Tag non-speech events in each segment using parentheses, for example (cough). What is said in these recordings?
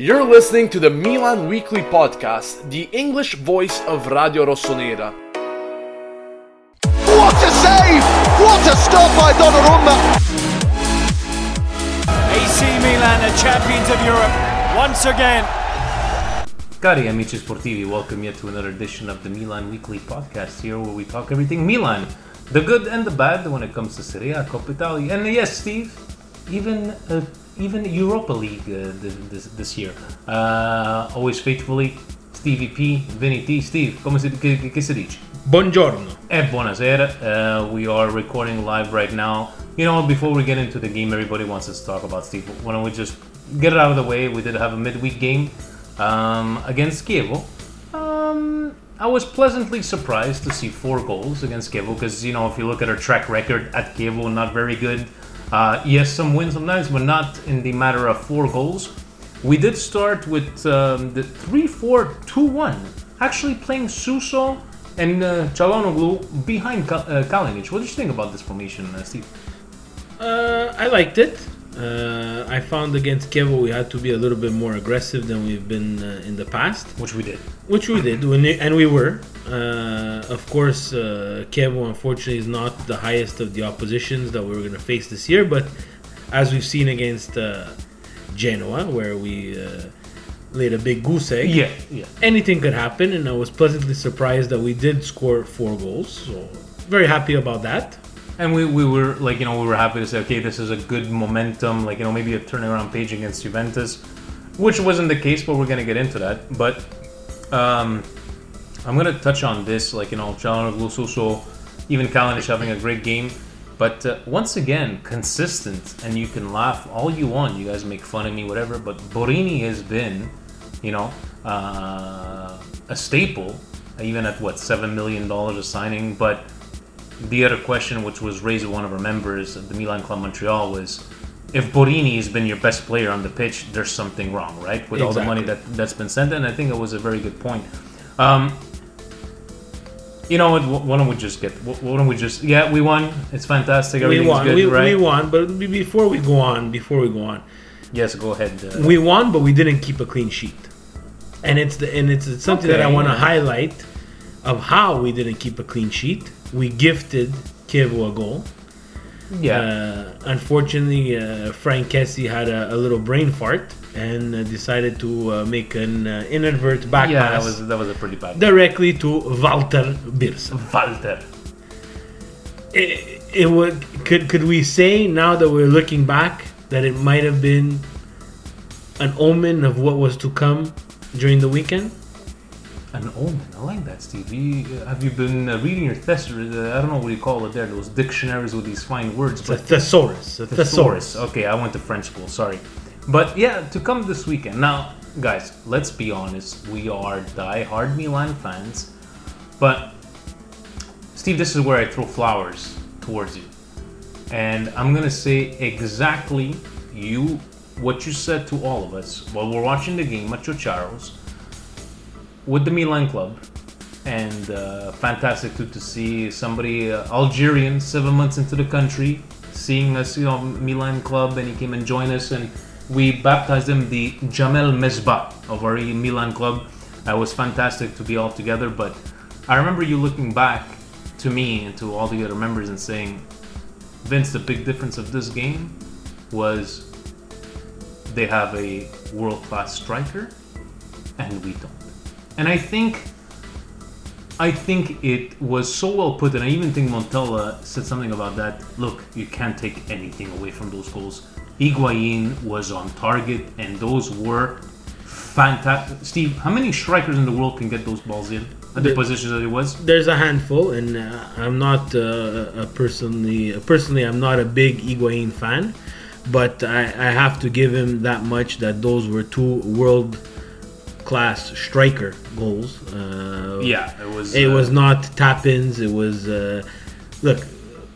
You're listening to the Milan Weekly Podcast, the English voice of Radio Rossonera. What a save! What a stop by Donnarumma! AC Milan the champions of Europe once again. Cari amici sportivi, welcome yet to another edition of the Milan Weekly Podcast here where we talk everything Milan, the good and the bad when it comes to Serie A, Coppa Italia, and yes, Steve, even uh, even Europa League uh, this, this, this year. Uh, always faithfully, Stevie P, Vinny T. Steve, come si, che, che si dice? Buongiorno. Eh, buonasera. Uh, we are recording live right now. You know, before we get into the game, everybody wants us to talk about Steve. Why don't we just get it out of the way? We did have a midweek game um, against Chievo. Um, I was pleasantly surprised to see four goals against Chievo because, you know, if you look at our track record at Chievo, not very good. Uh, yes, some wins sometimes, but not in the matter of four goals. We did start with um, the 3 4 2 1, actually playing Suso and uh, Çalhanoğlu behind Ka- uh, Kalinic. What did you think about this formation, uh, Steve? Uh, I liked it. Uh, I found against Chievo we had to be a little bit more aggressive than we've been uh, in the past, Which we did. which we did, and we were. Uh, of course, uh, Chievo unfortunately is not the highest of the oppositions that we were going to face this year, but as we've seen against uh, Genoa, where we uh, laid a big goose egg, Yeah, yeah. anything could happen, and I was pleasantly surprised that we did score four goals. So very happy about that. And we, we were like, you know, we were happy to say, okay, this is a good momentum, like, you know, maybe a turnaround page against Juventus, which wasn't the case, but we're to get into that. But um, I'm to touch on this, like, you know, Çalhanoğlu, Suso, even Kalinic having a great game. But uh, once again, consistent, and you can laugh all you want. You guys make fun of me, whatever. But Borini has been, you know, uh, a staple, even at what seven million dollars a signing. But the other question, which was raised by one of our members at the Milan Club Montreal, was if Borini has been your best player on the pitch, there's something wrong, right? With all the money that that's been sent, and I think it was a very good point. Um, you know what? Why don't we just get? Why don't we just? Yeah, we won. It's fantastic. We won. good, we, right? we won, but before we go on, before we go on, Yes, go ahead. Uh, we won, but we didn't keep a clean sheet, and it's the and it's something that I want to yeah. highlight of how we didn't keep a clean sheet. We gifted Chievo a goal. yeah. Uh, unfortunately, uh, Frank Kessie had a, a little brain fart and uh, decided to uh, make an uh, inadvert back yeah, that was that was a pretty bad. directly to Walter Birsa. Walter. it, it would could could we say now that we're looking back that it might have been an omen of what was to come during the weekend? An omen. I like that, Steve. You, have you been uh, reading your thesaurus? Uh, I don't know what you call it there. Those dictionaries with these fine words. A thesaurus. A thesaurus. Okay, I went to French school. Sorry, but yeah, to come this weekend. Now, guys, let's be honest. We are die-hard Milan fans, but Steve, this is where I throw flowers towards you, and I'm gonna say exactly you what you said to all of us while we're watching the game at Chocharo's with the Milan club. and uh, fantastic to, to see somebody uh, Algerian seven months into the country seeing us, you know, Milan club, and he came and joined us, and we baptized him the Djamel Mesbah of our Milan club. That was fantastic to be all together, but I remember you looking back to me and to all the other members and saying, Vince, the big difference of this game was they have a world class striker and we don't. And I think I think it was so well put, and I even think Montella said something about that. Look, you can't take anything away from those goals. Higuain was on target, and those were fantastic. Steve, how many strikers in the world can get those balls in at the The- positions that it was? There's a handful, and uh, I'm not uh, a personally personally I'm not a big Higuain fan, but I, I have to give him that much that those were two world class striker goals. Uh, Yeah, it was. It uh, was not tap ins. It was uh, look.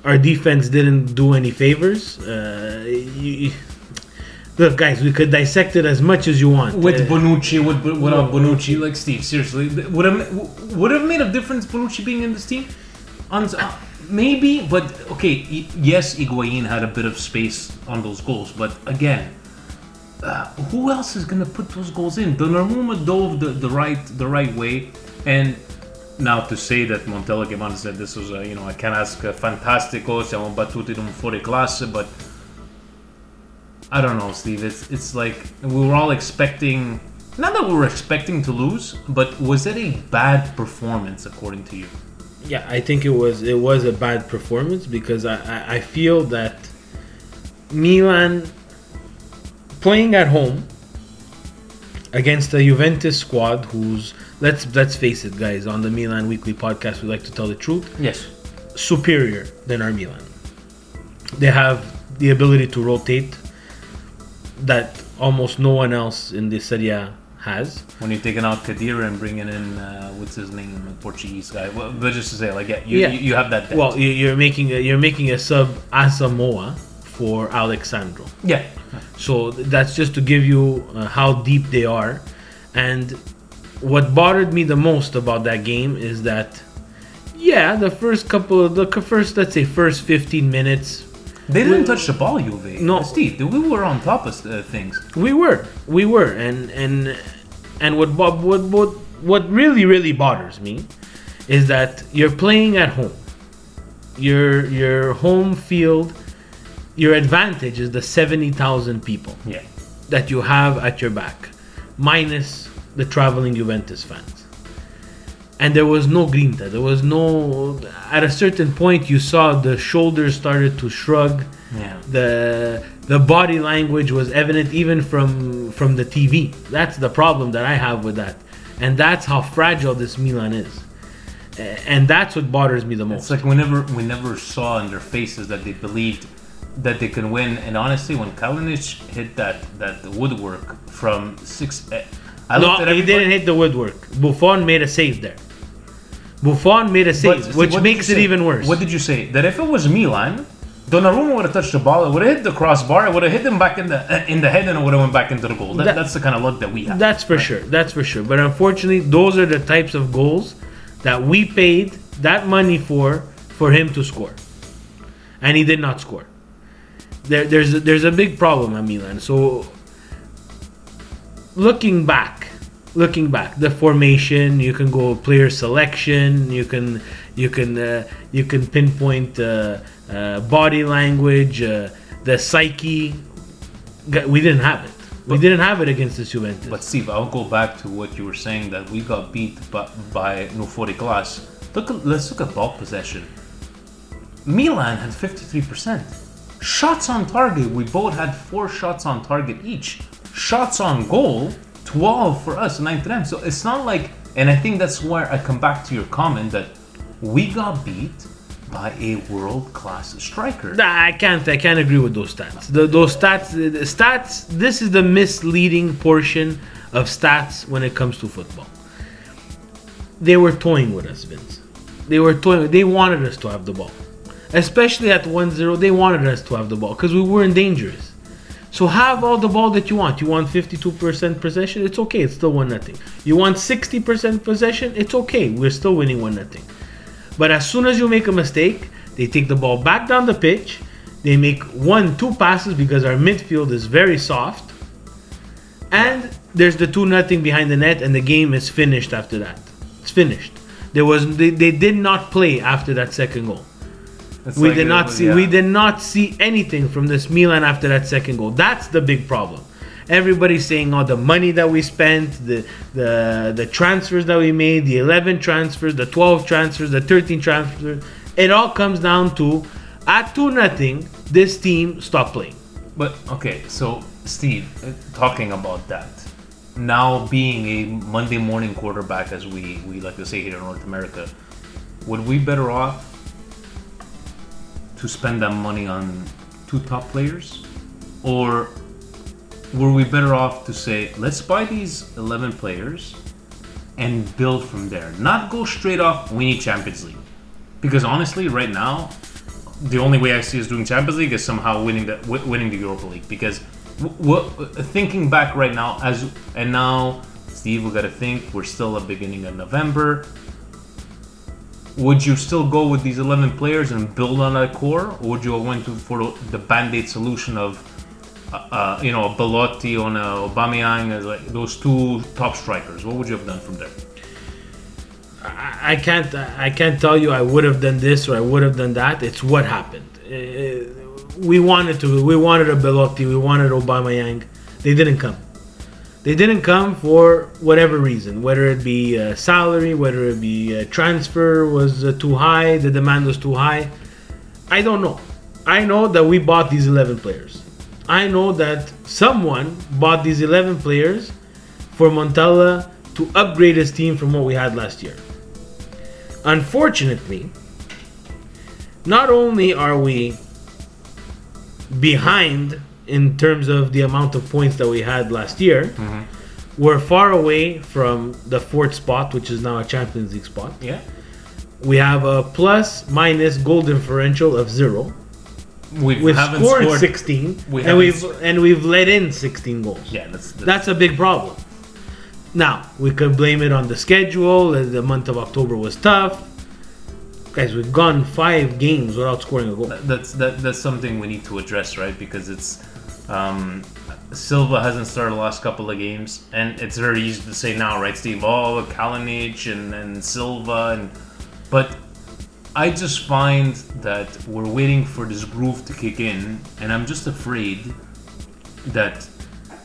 Our defense didn't do any favors. Uh, you, look, guys, we could dissect it as much as you want. with Uh, Bonucci, with without Bonucci, like Steve, seriously, would have would have made a difference Bonucci being in this team? On, uh, maybe, but okay, yes, Higuain had a bit of space on those goals, but again, uh, who else is gonna put those goals in? Donnarumma dove the, the right the right way, and now to say that Montella came on and said this was a, you know I can ask a fantastico, siamo battuti in un fuori classe, but I don't know, Steve. It's it's like we were all expecting. Not that we were expecting to lose, but was it a bad performance according to you? Yeah, I think it was it was a bad performance because I, I, I feel that Milan playing at home against a Juventus squad who's let's let's face it guys on the Milan Weekly podcast we like to tell the truth Yes. superior than our Milan. They have the ability to rotate that almost no one else in the Serie A has. When you're taking out Khedira and bringing in uh, what's his name, the Portuguese guy. Well, but just to say, like, yeah, you, Yeah. you, you have that. depth. Well, you- you're making a, you're making a sub Asamoah for Alex Sandro. yeah. So that's just to give you uh, how deep they are. And what bothered me the most about that game is that, yeah, the first couple of the first, let's say, first 15 minutes, They didn't touch the ball, Juve. No. Steve, we were on top of uh, things. we were, we were, and and and what bo- what what what really really bothers me is that you're playing at home. Your your home field, your advantage is the 70,000 people. Yeah. that you have at your back, minus the traveling Juventus fans. And there was no grinta. There was no. At a certain point, you saw the shoulders started to shrug. Yeah. The the body language was evident even from from the TV. That's the problem that I have with that, and that's how fragile this Milan is. And that's what bothers me the most. It's like we never we never saw in their faces that they believed that they can win. And honestly, when Kalinic hit that that woodwork from six, eh, I no, he didn't hit the woodwork. Buffon made a save there. Buffon made a save, see, which did makes it even worse. What did you say? That if it was Milan, Donnarumma would have touched the ball, it would have hit the crossbar, it would have hit him back in the eh, in the head, and it would have went back into the goal. That, That- that's the kind of luck that we have. That's for sure. That's for sure. But unfortunately, those are the types of goals that we paid that money for for him to score, and he did not score. There, there's a, there's a big problem at Milan. So looking back, looking back, the formation you can go player selection. You can you can uh, you can pinpoint uh, uh, body language, uh, the psyche. We didn't have it. We didn't have it against the Juventus. But Steve, I'll go back to what you were saying that we got beat by, by Nufori Glass. Look, let's look at ball possession. Milan had 53%. Shots on target, we both had four shots on target each. Shots on goal, 12 for us, 9 for them. So it's not like, and I think that's where I come back to your comment that we got beat by a world class striker. I can't. I can't agree with those stats. The, those stats, the stats. This is the misleading portion of stats when it comes to football. They were toying with us, Vince. They were toying. They wanted us to have the ball, especially at 1-0. They wanted us to have the ball because we weren't dangerous. So have all the ball that you want. You want 52% possession, it's okay. It's still one nothing. You want 60% possession, it's okay. We're still winning one nothing. But as soon as you make a mistake, they take the ball back down the pitch. They make one, two passes because our midfield is very soft. And there's the two nothing behind the net, and the game is finished after that. It's finished. There was they, they did not play after that second goal. It's we like did not was- see yeah. we did not see anything from this Milan after that second goal. That's the big problem. Everybody's saying all the money that we spent, the the the transfers that we made, the 11 transfers, the 12 transfers, the 13 transfers. It all comes down to at 2 nothing, this team stopped playing. But okay, so Steve, uh, talking about that, now being a Monday morning quarterback, as we we like to say here in North America, would we better off to spend that money on two top players, or were we better off to say let's buy these eleven players and build from there, not go straight off we need Champions League, because honestly, right now the only way I see us doing Champions League is somehow winning the wi- winning the Europa League. Because what thinking back right now as and now Steve we got to think we're still at beginning of November would you still go with these 11 players and build on that core or would you have went to for the band-aid solution of uh, uh, you know Belotti on a Aubameyang as like those two top strikers what would you have done from there I I can't I can't tell you I would have done this or I would have done that. It's what happened. Uh, we wanted to we wanted a Belotti, we wanted Aubameyang. They didn't come. They didn't come for whatever reason, whether it be uh, salary, whether it be uh, transfer was uh, too high, the demand was too high. I don't know. I know that we bought these 11 players. I know that someone bought these 11 players for Montella to upgrade his team from what we had last year. Unfortunately, not only are we behind in terms of the amount of points that we had last year, mm-hmm. we're far away from the fourth spot, which is now a Champions League spot. yeah We have a plus minus goal differential of zero. we We've haven't scored, scored 16, we and we've sc- and we've let in 16 goals. yeah that's, that's, That's a big problem. Now, we could blame it on the schedule. The month of October was tough. Guys, we've gone five games without scoring a goal. that's that, that's something we need to address, right? Because it's um, Silva hasn't started the last couple of games, and it's very easy to say now, right, Steve? Oh, Kalinic and, and Silva, and but I just find that we're waiting for this groove to kick in, and I'm just afraid that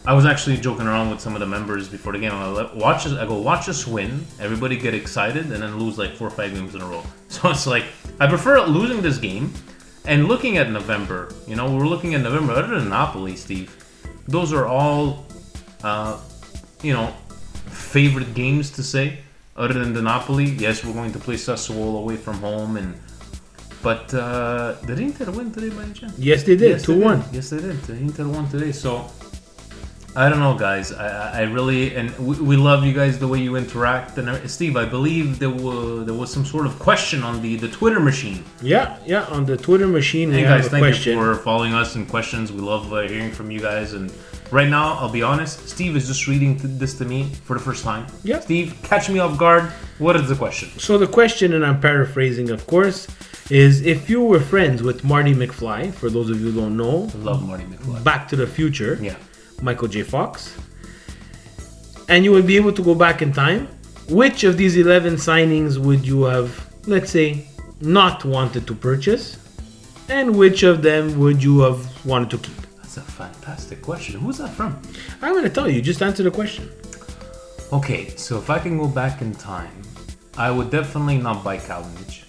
I was actually joking around with some of the members before the game. I go, watch us. I go, watch us win. Everybody get excited, and then lose like four or five games in a row. (laughs) So it's like I prefer losing this game and looking at November. You know, we're looking at November. Other than Napoli, Steve, those are all, uh, you know, favorite games to say. Other than the Napoli, yes, we're going to play Sassuolo away from home, and but uh, did Inter win today by chance? Yes, they did. Yes, 2 1. did. Yes, they did. The Inter won today. So I don't know, guys. I, I- really and we, we love you guys the way you interact. And uh, Steve, I believe there was there was some sort of question on the the Twitter machine. Yeah, yeah. On the Twitter machine, Hey guys, thank question. you for following us and questions. We love uh, hearing from you guys. And right now, I'll be honest, Steve is just reading th- this to me for the first time. Yeah. Steve, catch me off guard. What is the question? So the question, and I'm paraphrasing, of course, is if you were friends with Marty McFly, for those of you who don't know, Love Marty McFly. Back to the Future, Yeah. Michael J. Fox, and you would be able to go back in time, which of these 11 signings would you have, let's say, not wanted to purchase? And which of them would you have wanted to keep? That's a fantastic question. Who's that from? I'm going to tell you, just answer the question. Okay, so if I can go back in time, I would definitely not buy Kalinic.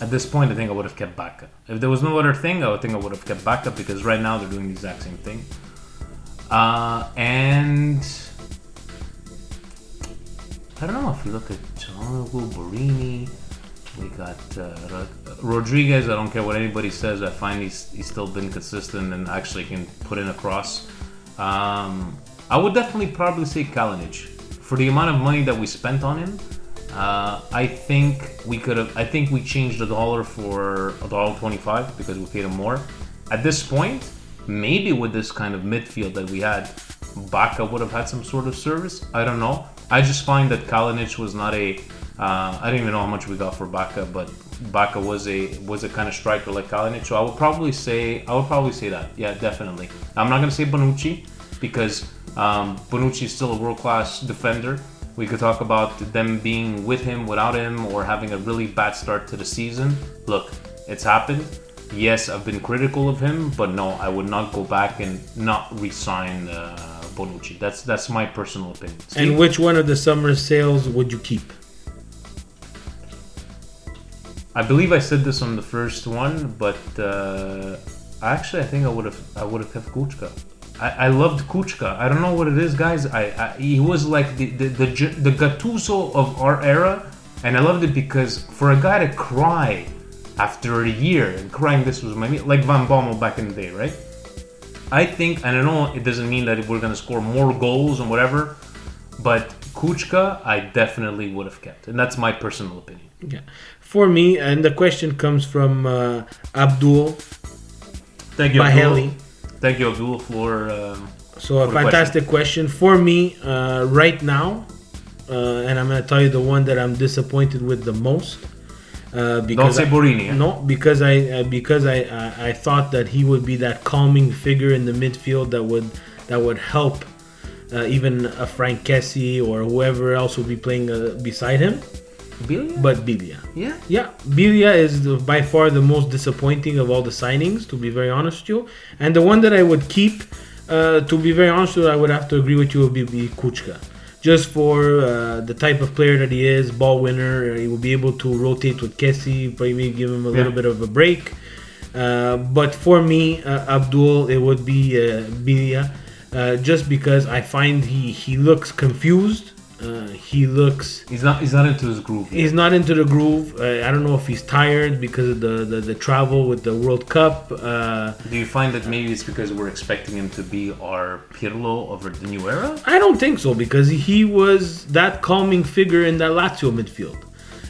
At this point, I think I would have kept Bacca. If there was no other thing, I would think I would have kept Bacca because right now they're doing the exact same thing. Uh, and I don't know if you look at Çalhanoğlu, Borini, we got uh, Rod- Rodriguez. I don't care what anybody says. I find he's he's still been consistent and actually can put in a cross. Um, I would definitely probably say Kalinic for the amount of money that we spent on him. Uh, I think we could have. I think we changed the dollar for a dollar twenty-five because we paid him more. At this point, maybe with this kind of midfield that we had, Bacca would have had some sort of service. I don't know. I just find that Kalinic was not a. Uh, I don't even know how much we got for Bacca, but Bacca was a was a kind of striker like Kalinic. So I would probably say I would probably say that. Yeah, definitely. I'm not gonna say Bonucci because um, Bonucci is still a world class defender. We could talk about them being with him, without him, or having a really bad start to the season. Look, it's happened. Yes, I've been critical of him, but no, I would not go back and not re-sign uh, Bonucci. That's that's my personal opinion. And which one of the summer sales would you keep? I believe I said this on the first one, but uh, actually, I think I would have I would have kept Kucka. I, I loved Kucka. I don't know what it is, guys. I, I he was like the the, the the Gattuso of our era, and I loved it because for a guy to cry after a year and crying this was my like Van Bommel back in the day, right? I think, and I know it doesn't mean that we're gonna score more goals and whatever, but Kucka, I definitely would have kept, and that's my personal opinion. Yeah. For me, and the question comes from uh, Abdul Thank you, Baheli. Abdul. Thank you, Abdul, for. Um, So a For fantastic question. For me, uh, right now, uh, and I'm gonna tell you the one that I'm disappointed with the most. Uh, because say Borini? No, because I uh, because I, I I thought that he would be that calming figure in the midfield that would that would help uh, even a Frank Kessie or whoever else would be playing uh, beside him. Biglia? But Biglia. yeah. Yeah, Biglia is the, by far the most disappointing of all the signings, to be very honest with you. And the one that I would keep, uh, to be very honest with you, I would have to agree with you, would be, be Kucka. Just for uh, the type of player that he is, ball winner, he will be able to rotate with Kessie, maybe give him a little bit of a break. Uh, but for me, uh, Abdul, it would be uh, Biglia, uh, just because I find he, he looks confused. Uh, he looks He's not. He's not into his groove. Yet. He's not into the groove. Uh, I don't know if he's tired because of the, the, the travel with the World Cup. Uh, Do you find that maybe it's because we're expecting him to be our Pirlo over the new era? I don't think so because he was that calming figure in that Lazio midfield.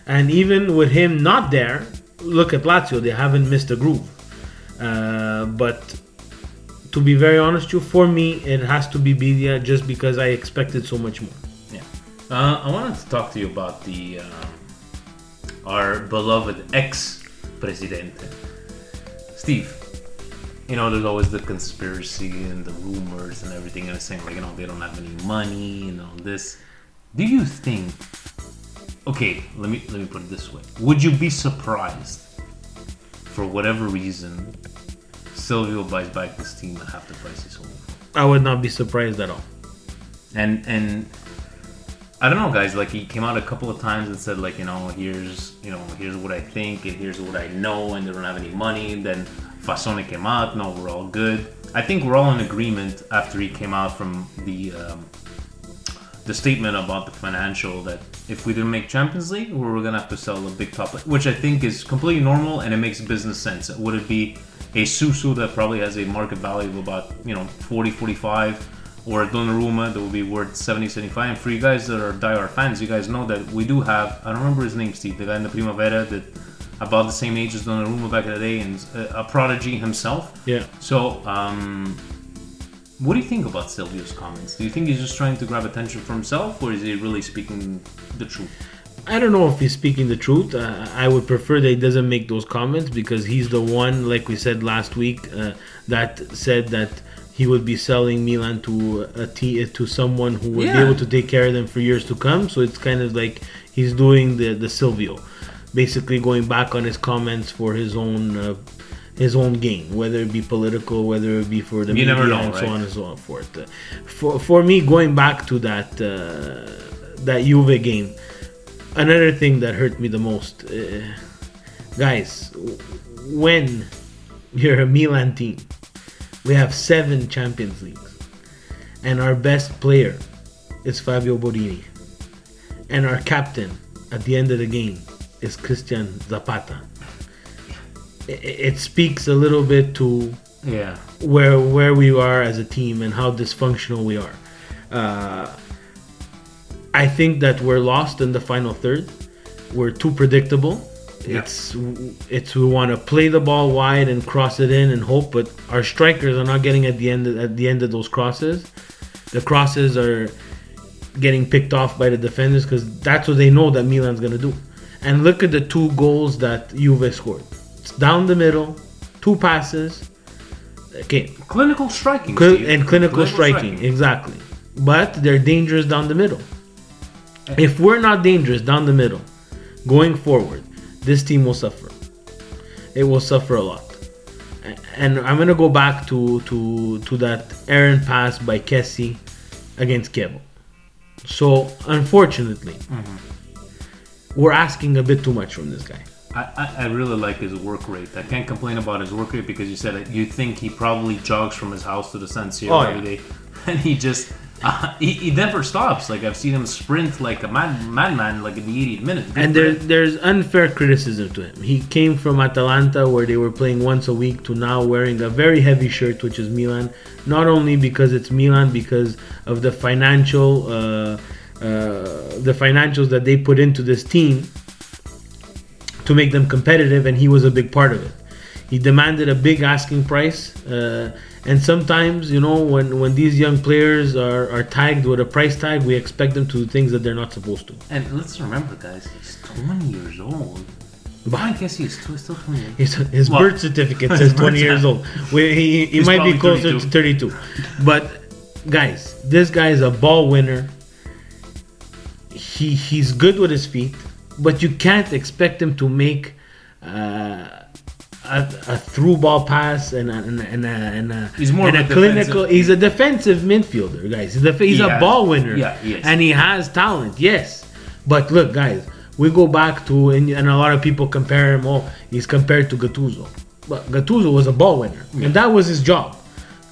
And even with him not there, look at Lazio, they haven't missed a groove. Uh, but to be very honest with you, for me, it has to be Biglia just because I expected so much more. Uh, I wanted to talk to you about the um, our beloved ex presidente, Steve. You know, there's always the conspiracy and the rumors and everything, and saying like, you know, they don't have any money and all this. Do you think? Okay, let me let me put it this way: Would you be surprised, for whatever reason, Silvio buys back this team at half the price he sold? I would not be surprised at all. and and I don't know, guys. Like he came out a couple of times and said, like, you know, here's you know, here's what I think and here's what I know, and they don't have any money. And then Fassone came out. No, we're all good. I think we're all in agreement after he came out from the um, the statement about the financial that if we didn't make Champions League, we were gonna have to sell a big top, which I think is completely normal and it makes business sense. Would it be a Suso that probably has a market value of about you know 40, 45, or Donnarumma that will be worth 70, 75? And for you guys that are diehard fans, you guys know that we do have I don't remember his name, Steve, the guy in the Primavera that about the same age as Donnarumma back in the day and a, a prodigy himself. Yeah. So, um, what do you think about Silvio's comments? Do you think he's just trying to grab attention for himself, or is he really speaking the truth? I don't know if he's speaking the truth. Uh, I would prefer that he doesn't make those comments because he's the one, like we said last week, uh, that said that he would be selling Milan to a t- to someone who would be able to take care of them for years to come. So it's kind of like he's doing the the Silvio, basically going back on his comments for his own. Uh, his own gain, whether it be political, whether it be for the You media know, and so on and so forth. For for me, going back to that uh, that Juve game, another thing that hurt me the most, uh, guys, when you're a Milan team, we have seven Champions Leagues, and our best player is Fabio Borini, and our captain at the end of the game is Christian Zapata. I- i- It speaks a little bit to Yeah. where where we are as a team and how dysfunctional we are. Uh, I think that we're lost in the final third. We're too predictable. It's it's we want to play the ball wide and cross it in and hope, but our strikers are not getting at the end at the end of those crosses. The crosses are getting picked off by the defenders because that's what they know that Milan's gonna do. And look at the two goals that Juve scored. It's down the middle, two passes. Okay, Clinical striking. Cl- and clinical, striking, exactly. But they're dangerous down the middle. If we're not dangerous down the middle, going forward, this team will suffer. It will suffer a lot. And I'm gonna go back to to to that errant pass by Kessie against Chievo. So unfortunately, mm-hmm. we're asking a bit too much from this guy. I, I, really like his work rate. I can't complain about his work rate because you said that you think he probably jogs from his house to the San Siro Oh, every yeah. day, (laughs) and he just uh, (laughs) he, he never stops. Like I've seen him sprint like a mad madman, like in the 80th minute. Good And there, there's unfair criticism to him. He came from Atalanta, where they were playing once a week, to now wearing a very heavy shirt, which is Milan. Not only because it's Milan, because of the financial, uh, uh, the financials that they put into this team to make them competitive, and he was a big part of it. He demanded a big asking price, uh, and sometimes, you know, when when these young players are, are tagged with a price tag, we expect them to do things that they're not supposed to. And let's remember, guys, he's 20 years old. but I guess he's still 20 years His, his Well, birth certificate (laughs) says 20 years old. We- he he might be closer to 32. But guys, this guy is a ball winner. He he's good with his feet, but you can't expect him to make uh, a, a through ball pass and a, and a, and a, and a, He's more and of a clinical. defensive- He's a defensive midfielder, guys. He's a, he's He a has- ball winner. yeah, he is. and he has talent. Yes, but look, guys, we go back to and, and a lot of people compare him. Oh, he's compared to Gattuso, but Gattuso was a ball winner, and that was his job: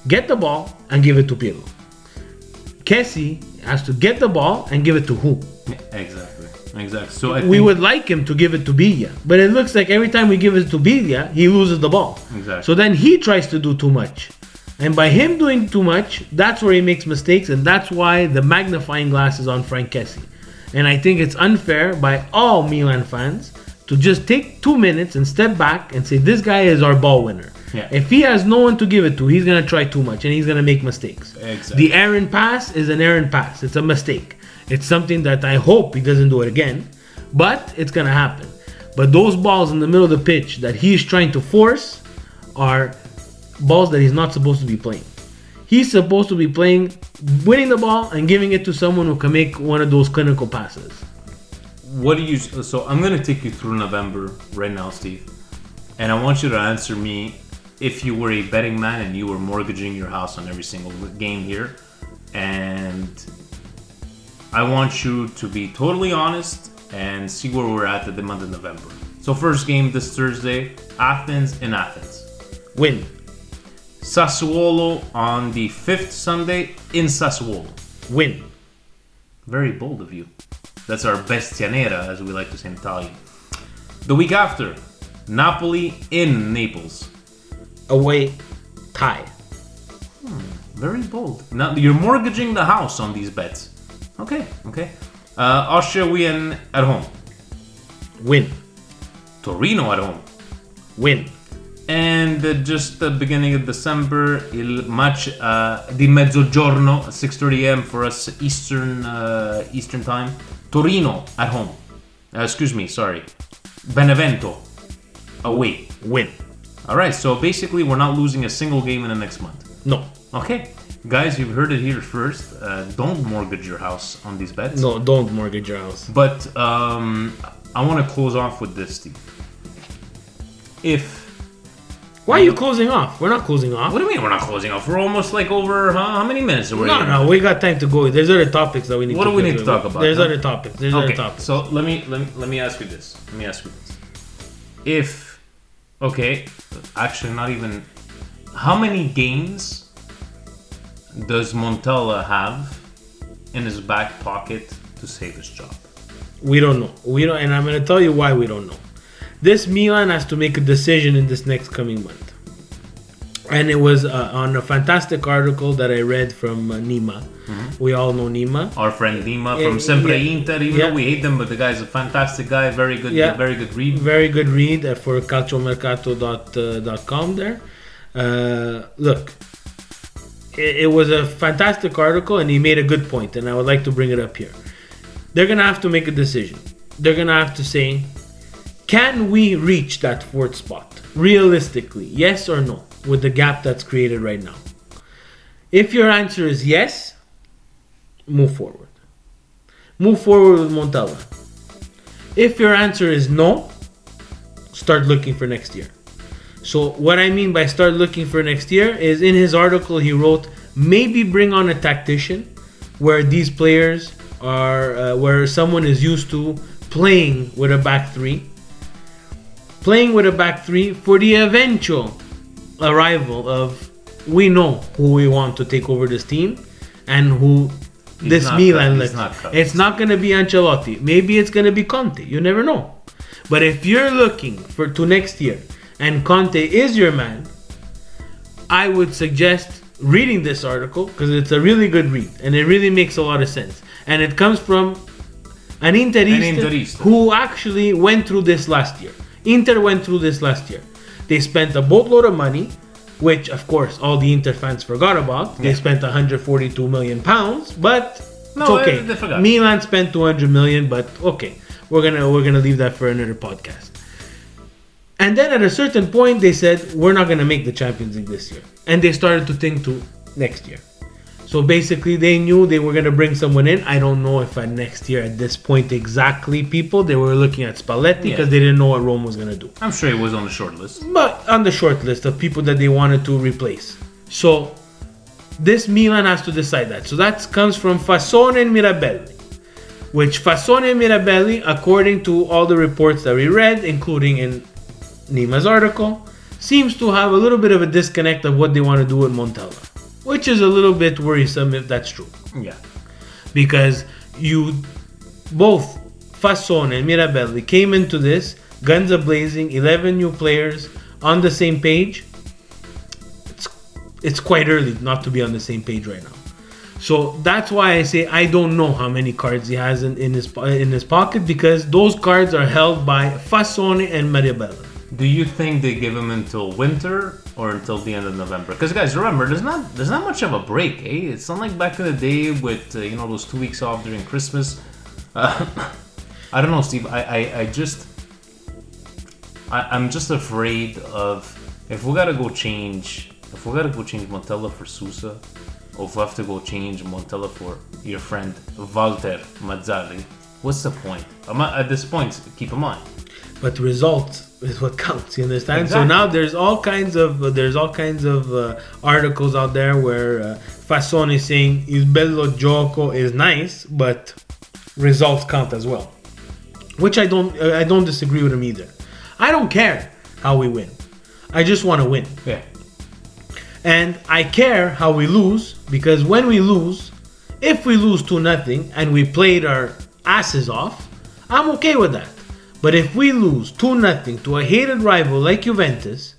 get the ball and give it to Pirlo. Kessie has to get the ball and give it to who? Yeah, (laughs) exactly. Exactly. So I We would like him to give it to Biglia, but it looks like every time we give it to Biglia, he loses the ball. Exactly. So then he tries to do too much. And by him doing too much, that's where he makes mistakes, and that's why the magnifying glass is on Frank Kessie. And I think it's unfair by all Milan fans to just take two minutes and step back and say, This guy is our ball winner. Yeah. If he has no one to give it to, he's gonna try too much and he's gonna make mistakes. Exactly. The errant pass is an errant pass. It's a mistake. It's something that I hope he doesn't do it again, but it's gonna happen. But those balls in the middle of the pitch that he's trying to force are balls that he's not supposed to be playing. He's supposed to be playing, winning the ball and giving it to someone who can make one of those clinical passes. What do you? So I'm gonna take you through November right now, Steve, and I want you to answer me if you were a betting man and you were mortgaging your house on every single game here, and I want you to be totally honest and see where we're at at the month of November. So first game this Thursday, Athens in Athens. Win. Sassuolo on the fifth Sunday in Sassuolo. Win. Very bold of you. That's our bestianera, as we like to say in Italian. The week after, Napoli in Naples. Away. Tie. Hmm, very bold. Now you're mortgaging the house on these bets. Okay, okay. Uh, Austria win at home. Win. Torino at home. Win. And uh, just the beginning of December, il match uh, di mezzogiorno, 6:30 a.m. for us Eastern uh, Eastern time. Torino at home. Uh, excuse me, sorry. Benevento away. Win. All right, so basically we're not losing a single game in the next month. No. Okay, guys, you've heard it here first. Uh, don't mortgage your house on these bets. No, don't mortgage your house. But um, I want to close off with this, Steve. If Why are you closing off? We're not closing off. What do you mean we're not closing off? We're almost like over huh? how many minutes are we? No, no, we got time to go. There's other topics that we need. What to do we need to talk about, There's other topics. There's other topics. so let me, let me let me ask you this. Let me ask you this. If okay, actually not even how many games does Montella have in his back pocket to save his job? We don't know. We don't, and I'm going to tell you why we don't know. This Milan has to make a decision in this next coming month. and it was uh, on a fantastic article that I read from uh, Nima. We all know Nima. Our friend Nima Yeah, from Sempre yeah. Inter, even Yeah. though we hate them, but the guy's a fantastic guy, very good, Yeah. very good read. Very good read uh, for calciomercato.com there. Uh, look, it, was a fantastic article, and he made a good point, and I would like to bring it up here. They're gonna have to make a decision. They're gonna have to say, can we reach that fourth spot realistically? Yes or no? With the gap that's created right now. If your answer is yes, move forward. Move forward with Montella. If your answer is no, start looking for next year. So what I mean by start looking for next year is in his article he wrote maybe bring on a tactician where these players are uh, where someone is used to playing with a back three playing with a back three for the eventual arrival of we know who we want to take over this team and who this not Milan looks. It's not going to be Ancelotti. Maybe it's going to be Conte. You never know. But if you're looking for to next year and Conte is your man, I would suggest reading this article because it's a really good read and it really makes a lot of sense. And it comes from an Interista, Interista. who actually went through this last year. Inter went through this last year. They spent a boatload of money, which of course all the Inter fans forgot about. They Yeah. spent 142 million pounds, but No, it's okay. Milan spent 200 million, but okay. We're gonna we're gonna leave that for another podcast. And then at a certain point, they said we're not gonna make the Champions League this year, and they started to think to next year. So basically, they knew they were gonna bring someone in. I don't know if at next year, at this point exactly, people they were looking at Spalletti because Yeah. they didn't know what Rome was gonna do I'm sure it was on the short list. but on the short list of people that they wanted to replace. So this Milan has to decide that. So that comes from Fassone and Mirabelli, which Fassone and Mirabelli, according to all the reports that we read, including in Nima's article, seems to have a little bit of a disconnect of what they want to do with Montella, which is a little bit worrisome if that's true Yeah. because you both Fassone and Mirabelli came into this guns a blazing, 11 new players on the same page. It's it's quite early not to be on the same page right now. So that's why I say I don't know how many cards he has in, in his in his pocket because those cards are held by Fassone and Mirabelli. Do you think they give him until winter or until the end of November? Because guys, remember, there's not there's not much of a break, eh? It's not like back in the day with uh, you know those two weeks off during Christmas. Uh, (laughs) I don't know, Steve. I I, I just I, I'm just afraid of if we gotta go change if we gotta go change Montella for Sousa, or if we have to go change Montella for your friend Walter Mazzarri. What's the point? I'm at this point, keep in mind. but results is what counts you understand? So now there's all kinds of uh, there's all kinds of uh, articles out there where uh, Fassone is saying il bello gioco is nice but results count as well. Which I don't uh, I don't disagree with him either. I don't care how we win. I just want to win. Yeah. and I care how we lose because when we lose, if we lose to nothing and we played our asses off, I'm okay with that. But if we lose 2 nothing to a hated rival like Juventus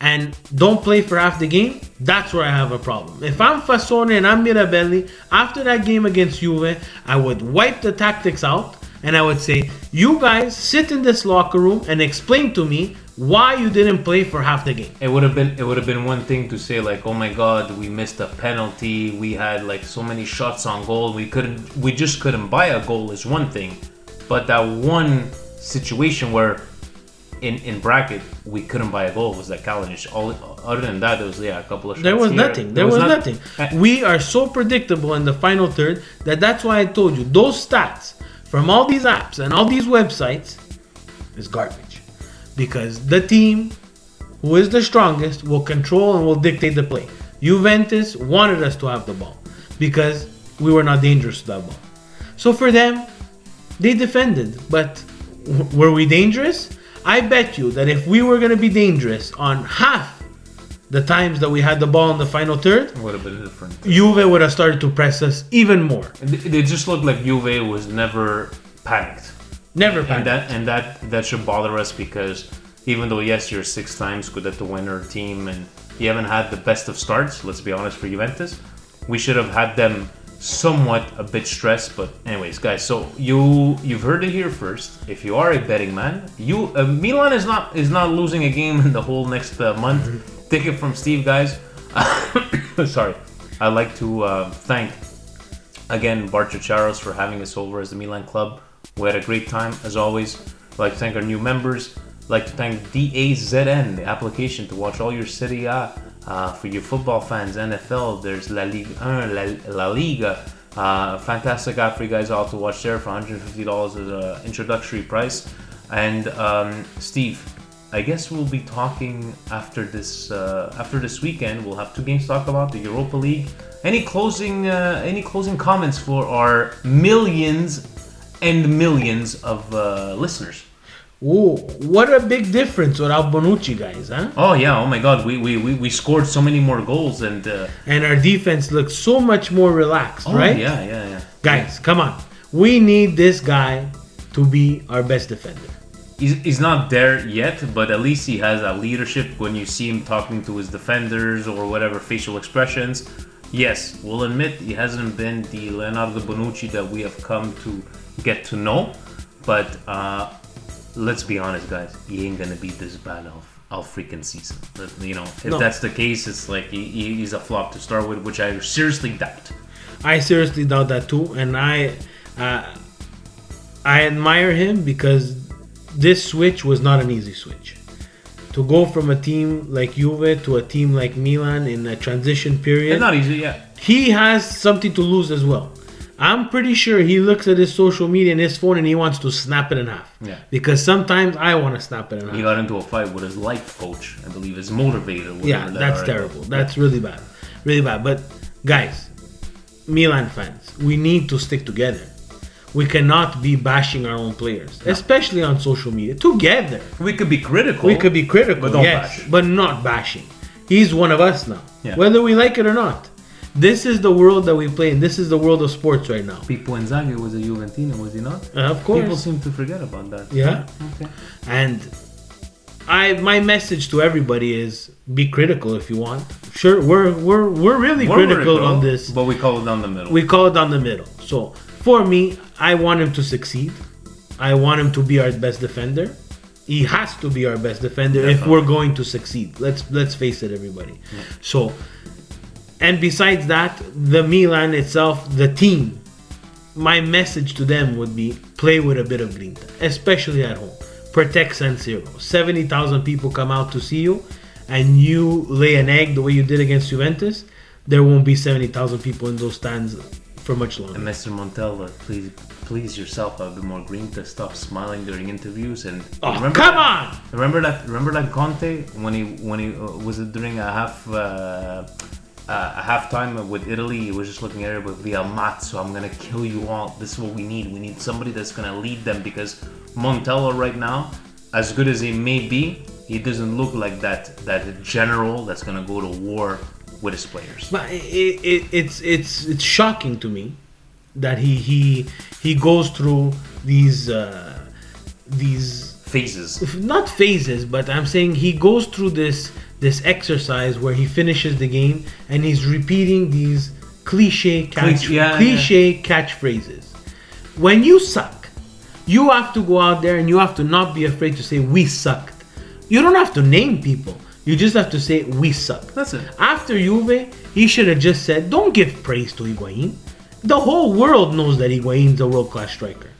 and don't play for half the game, that's where I have a problem. If I'm Fassone and I'm Mirabelli, after that game against Juve, I would wipe the tactics out and I would say, you guys sit in this locker room and explain to me why you didn't play for half the game. It would have been it would have been one thing to say like, oh my god, we missed a penalty. We had like so many shots on goal. We couldn't. We just couldn't buy a goal is one thing, but that one situation where, in in bracket, we couldn't buy a goal was that Kalinic. All other than that, there was yeah a couple of. Shots There was here. nothing. There, was, not- nothing. We are so predictable in the final third that that's why I told you those stats from all these apps and all these websites is garbage. Because the team who is the strongest will control and will dictate the play. Juventus wanted us to have the ball because we were not dangerous to that ball. So for them, they defended. But were we dangerous? I bet you that if we were going to be dangerous on half the times that we had the ball in the final third, would have been different. Juve would have started to press us even more. They just looked like Juve was never panicked. Never and that and that that should bother us because even though yes, you're six times good at the winner team and you haven't had the best of starts. Let's be honest for Juventus, we should have had them somewhat a bit stressed. But anyways, guys, so you you've heard it here first. If you are a betting man, you uh, Milan is not is not losing a game (laughs) in the whole next uh, month. Take it from Steve, guys. (coughs) Sorry, I'd like to uh, thank again Charos for having us over as the Milan club. We had a great time as always. I'd like to thank our new members. I'd like to thank DAZN, the application to watch all your Serie A. Uh, for your football fans, NFL, there's La Liga, uh, La, La Liga. Uh, fantastic app for you guys all to watch there for $150 as an introductory price. And um, Steve, I guess we'll be talking after this uh, after this weekend. We'll have two games to talk about the Europa League. Any closing uh, any closing comments for our millions and millions of uh, listeners? Ooh, what a big difference without Bonucci, guys, huh? Oh yeah! Oh my God! We we, we, we scored so many more goals and uh, And our defense looks so much more relaxed, oh, right? Yeah, yeah, yeah. Guys, come on. We need this guy to be our best defender. He's, he's not there yet, but at least he has that leadership when you see him talking to his defenders or whatever facial expressions. Yes, we'll admit he hasn't been the Leonardo Bonucci that we have come to get to know, but uh, let's be honest, guys, he ain't gonna be this bad all, all freaking season. You know, if No. that's the case, it's like he, he- he's a flop to start with, which I seriously doubt. I seriously doubt that too, and I, uh, I admire him because this switch was not an easy switch. To go from a team like Juve to a team like Milan in a transition period, It's not easy, yeah. he has something to lose as well. I'm pretty sure he looks at his social media and his phone and he wants to snap it in half. Yeah. Because sometimes I want to snap it in half. He got into a fight with his life coach, I believe, his motivator. Yeah, that that's terrible. That's really bad. Really bad. But guys, Milan fans, we need to stick together. We cannot be bashing our own players, especially on social media. Together. We could be critical. We could be critical, But don't yes, bash. but not bashing. He's one of us now, Yeah. whether we like it or not. This is the world that we play in. This is the world of sports right now. Pippo Inzaghi was a Juventino, was he not? Uh, of course. People seem to forget about that. Yeah. Okay. And I my message to everybody is be critical if you want. Sure, we're we're we're really We're critical, on this. but we call it down the middle. We call it down the middle. So for me, I want him to succeed. I want him to be our best defender. He has to be our best defender if we're going to succeed. Let's let's face it, everybody. So, and besides that, the Milan itself, the team, my message to them would be play with a bit of grinta, especially at home. Protect San Siro. 70,000 people come out to see you, and you lay an egg the way you did against Juventus, there won't be 70,000 people in those stands for much longer. and Mr. Montella, please, please yourself a bit more grinta stop smiling during interviews and Oh, remember come on! Remember that? Remember that Conte when he when he uh, was it during a half uh, uh, a halftime with Italy? He was just looking at it with the ammazzo. I'm gonna kill you all. This is what we need. We need somebody that's gonna lead them because Montella right now, as good as he may be, he doesn't look like that that general that's gonna go to war with his players. But it, it, it's it's it's shocking to me that he he he goes through these uh, these Phases. not phases, but I'm saying he goes through this this exercise where he finishes the game and he's repeating these cliche catch Cliche- yeah, cliche catchphrases. When you suck, you have to go out there and you have to not be afraid to say we sucked. You don't have to name people. You just have to say we suck. That's it. After Juve, he should have just said, "Don't give praise to Higuain." The whole world knows that Higuain's a world-class striker.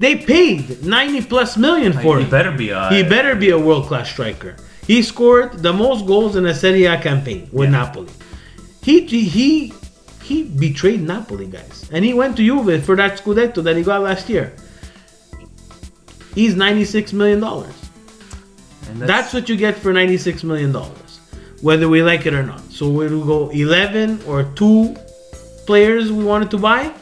They paid 90 plus million for He him. better be a. He better be a world class striker. He scored the most goals in a Serie A campaign with Napoli. He he he betrayed Napoli, guys, and he went to Juve for that Scudetto that he got last year. He's 96 million dollars. and That's what you get for 96 million dollars, whether we like it or not. So we will go 11 or two players we wanted to buy.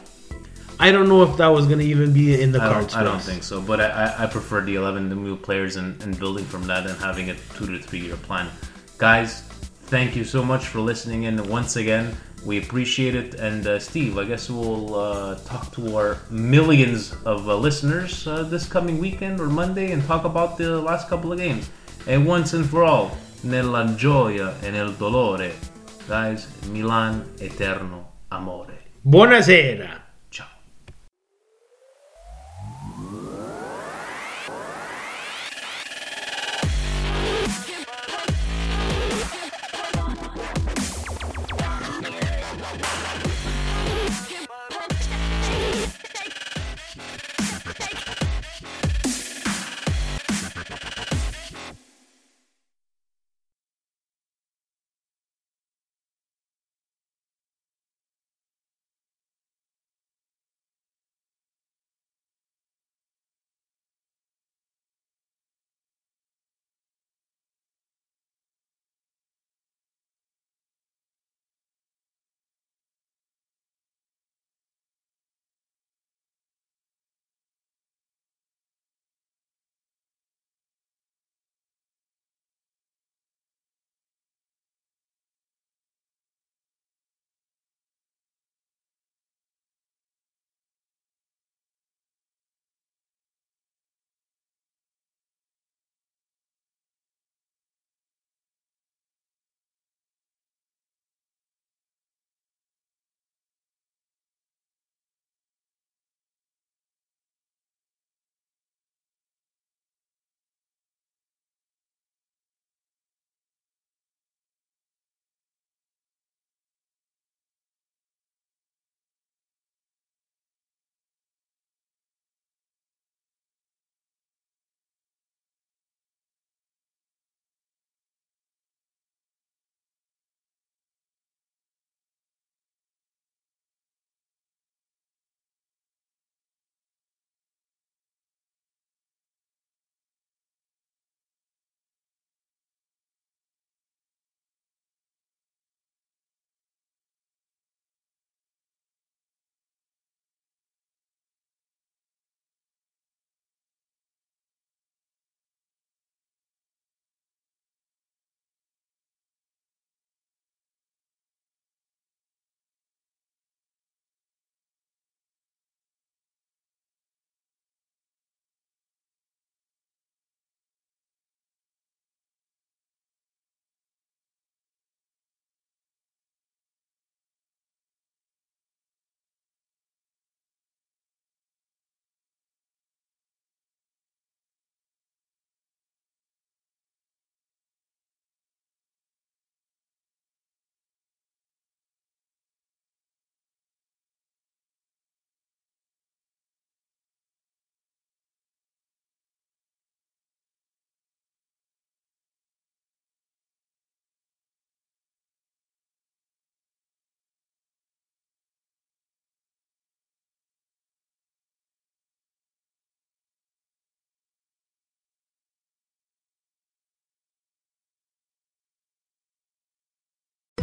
I don't know if that was going to even be in the I cards. I don't think so, but I, I, I prefer the 11 new players and, and building from that and having a two to three year plan. Guys, thank you so much for listening in once again. We appreciate it. And uh, Steve, I guess we'll uh, talk to our millions of uh, listeners uh, this coming weekend or Monday and talk about the last couple of games. And once and for all, nella gioia e nel dolore, guys, Milan eterno amore. Buonasera.